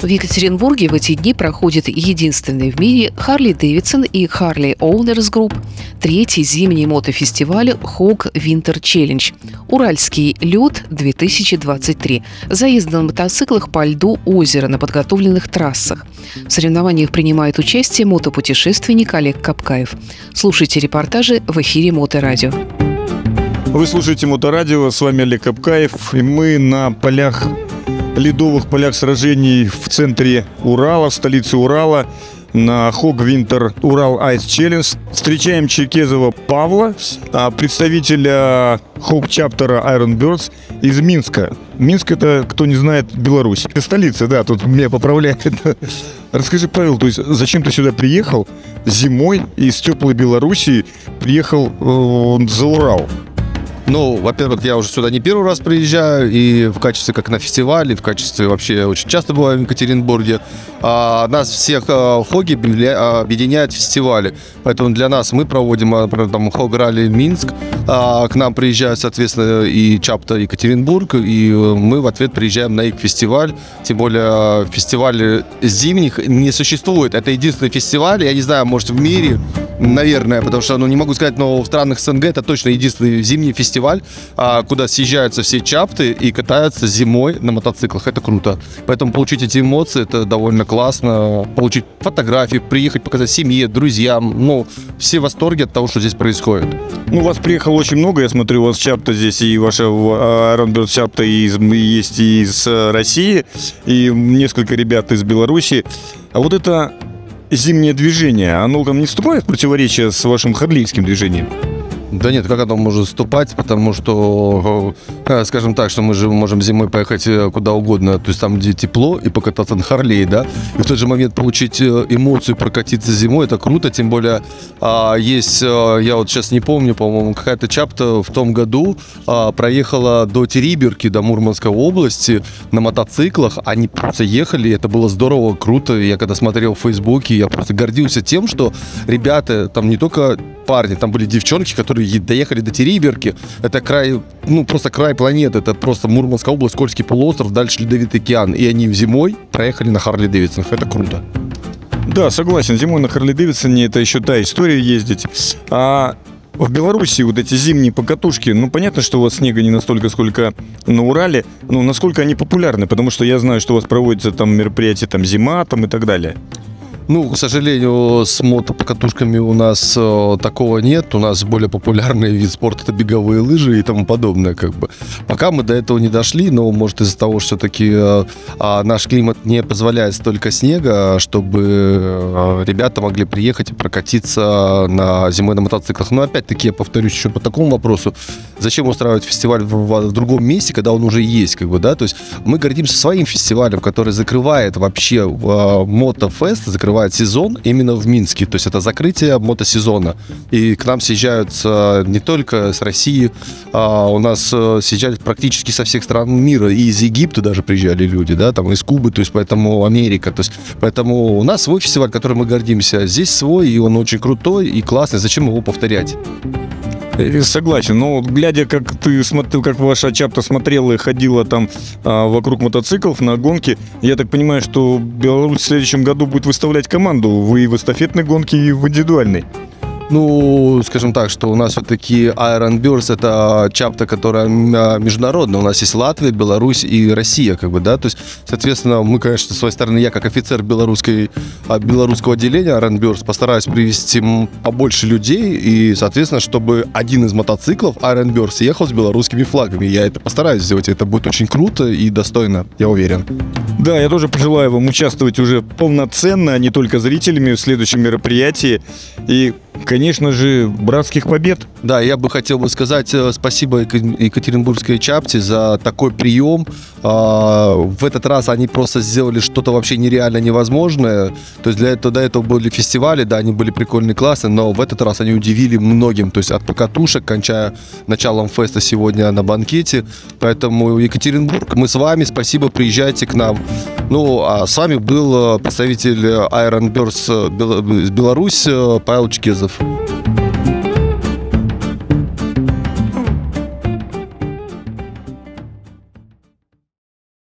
В Екатеринбурге в эти дни проходит единственный в мире Харли Дэвидсон и Харли Owners Group третий зимний мотофестиваль Hawk Winter Challenge «Уральский лед 2023». Заезд на мотоциклах по льду озера на подготовленных трассах. В соревнованиях принимает участие мотопутешественник Олег Капкаев. Слушайте репортажи в эфире Моторадио. Вы слушаете Моторадио, с вами Олег Капкаев, и мы на полях ледовых полях сражений в центре Урала, в столице Урала, на Хог Винтер Урал Айс Челлендж. Встречаем Черкезова Павла, а, представителя Хог Чаптера Iron Birds из Минска. Минск это, кто не знает, Беларусь. Это столица, да, тут меня поправляет. Расскажи, Павел, то есть зачем ты сюда приехал зимой из теплой Белоруссии, приехал э, за Урал? Ну, во-первых, я уже сюда не первый раз приезжаю, и в качестве как на фестивале, в качестве вообще очень часто бываю в Екатеринбурге. А, нас всех а, хоги объединяют фестивали. Поэтому для нас мы проводим, а, например, там Хог Ралли Минск, а, к нам приезжают, соответственно, и Чапта Екатеринбург, и мы в ответ приезжаем на их фестиваль. Тем более фестиваль зимних не существует. Это единственный фестиваль, я не знаю, может в мире, наверное, потому что, ну, не могу сказать, но в странах СНГ это точно единственный зимний фестиваль, а, куда съезжаются все чапты и катаются зимой на мотоциклах. Это круто. Поэтому получить эти эмоции, это довольно классно. Получить фотографии, приехать показать семье, друзьям. Ну, все в восторге от того, что здесь происходит. Ну, вас приехало очень много, я смотрю, у вас чапта здесь, и ваша Ронберт чапта есть и из э, России, и несколько ребят из Беларуси. А вот это зимнее движение, оно там не вступает в противоречие с вашим харлийским движением? Да нет, как оно может вступать, потому что, э, скажем так, что мы же можем зимой поехать э, куда угодно, то есть там, где тепло, и покататься на Харлее, да, и в тот же момент получить э, эмоцию, прокатиться зимой, это круто, тем более а, есть, я вот сейчас не помню, по-моему, какая-то чапта в том году а, проехала до Териберки, до Мурманской области на мотоциклах, они просто ехали, это было здорово, круто, я когда смотрел в Фейсбуке, я просто гордился тем, что ребята там не только парни, там были девчонки, которые доехали до Териберки. Это край, ну, просто край планеты. Это просто Мурманская область, Кольский полуостров, дальше Ледовитый океан. И они зимой проехали на Харли Дэвидсонах. Это круто. Да, согласен. Зимой на Харли Дэвидсоне это еще та история ездить. А в Беларуси вот эти зимние покатушки, ну, понятно, что у вас снега не настолько, сколько на Урале, но насколько они популярны, потому что я знаю, что у вас проводятся там мероприятия, там зима, там и так далее. Ну, к сожалению, с мотопокатушками у нас э, такого нет. У нас более популярный вид спорта это беговые лыжи и тому подобное, как бы. Пока мы до этого не дошли, но может из-за того, что все-таки э, э, наш климат не позволяет столько снега, чтобы э, ребята могли приехать и прокатиться на зимой на мотоциклах. Но опять-таки я повторюсь еще по такому вопросу: зачем устраивать фестиваль в, в, в другом месте, когда он уже есть, как бы, да? То есть мы гордимся своим фестивалем, который закрывает вообще э, мотофест, закрывает сезон именно в Минске. То есть это закрытие мотосезона. И к нам съезжаются не только с России, а у нас э, съезжали практически со всех стран мира. И из Египта даже приезжали люди, да, там из Кубы, то есть поэтому Америка. То есть поэтому у нас свой фестиваль, который мы гордимся. Здесь свой, и он очень крутой и классный. Зачем его повторять? Согласен, но глядя, как ты смотрел, как ваша чапта смотрела и ходила там а, вокруг мотоциклов на гонки, я так понимаю, что Беларусь в следующем году будет выставлять команду. Вы и в эстафетной гонке, и в индивидуальной. Ну, скажем так, что у нас все-таки Iron Birds это чапта, которая а, международная. У нас есть Латвия, Беларусь и Россия, как бы, да. То есть, соответственно, мы, конечно, с своей стороны, я как офицер белорусской, а, белорусского отделения Iron Birds постараюсь привести побольше людей и, соответственно, чтобы один из мотоциклов Iron Birds ехал с белорусскими флагами. Я это постараюсь сделать. Это будет очень круто и достойно, я уверен. Да, я тоже пожелаю вам участвовать уже полноценно, а не только зрителями в следующем мероприятии. И конечно же, братских побед. Да, я бы хотел бы сказать э, спасибо Екатеринбургской чапте за такой прием. А, в этот раз они просто сделали что-то вообще нереально невозможное. То есть для этого до этого были фестивали, да, они были прикольные, классные, но в этот раз они удивили многим. То есть от покатушек, кончая началом феста сегодня на банкете. Поэтому Екатеринбург, мы с вами, спасибо, приезжайте к нам. Ну, а с вами был э, представитель Iron Birds э, Беларусь Павел Чкезов.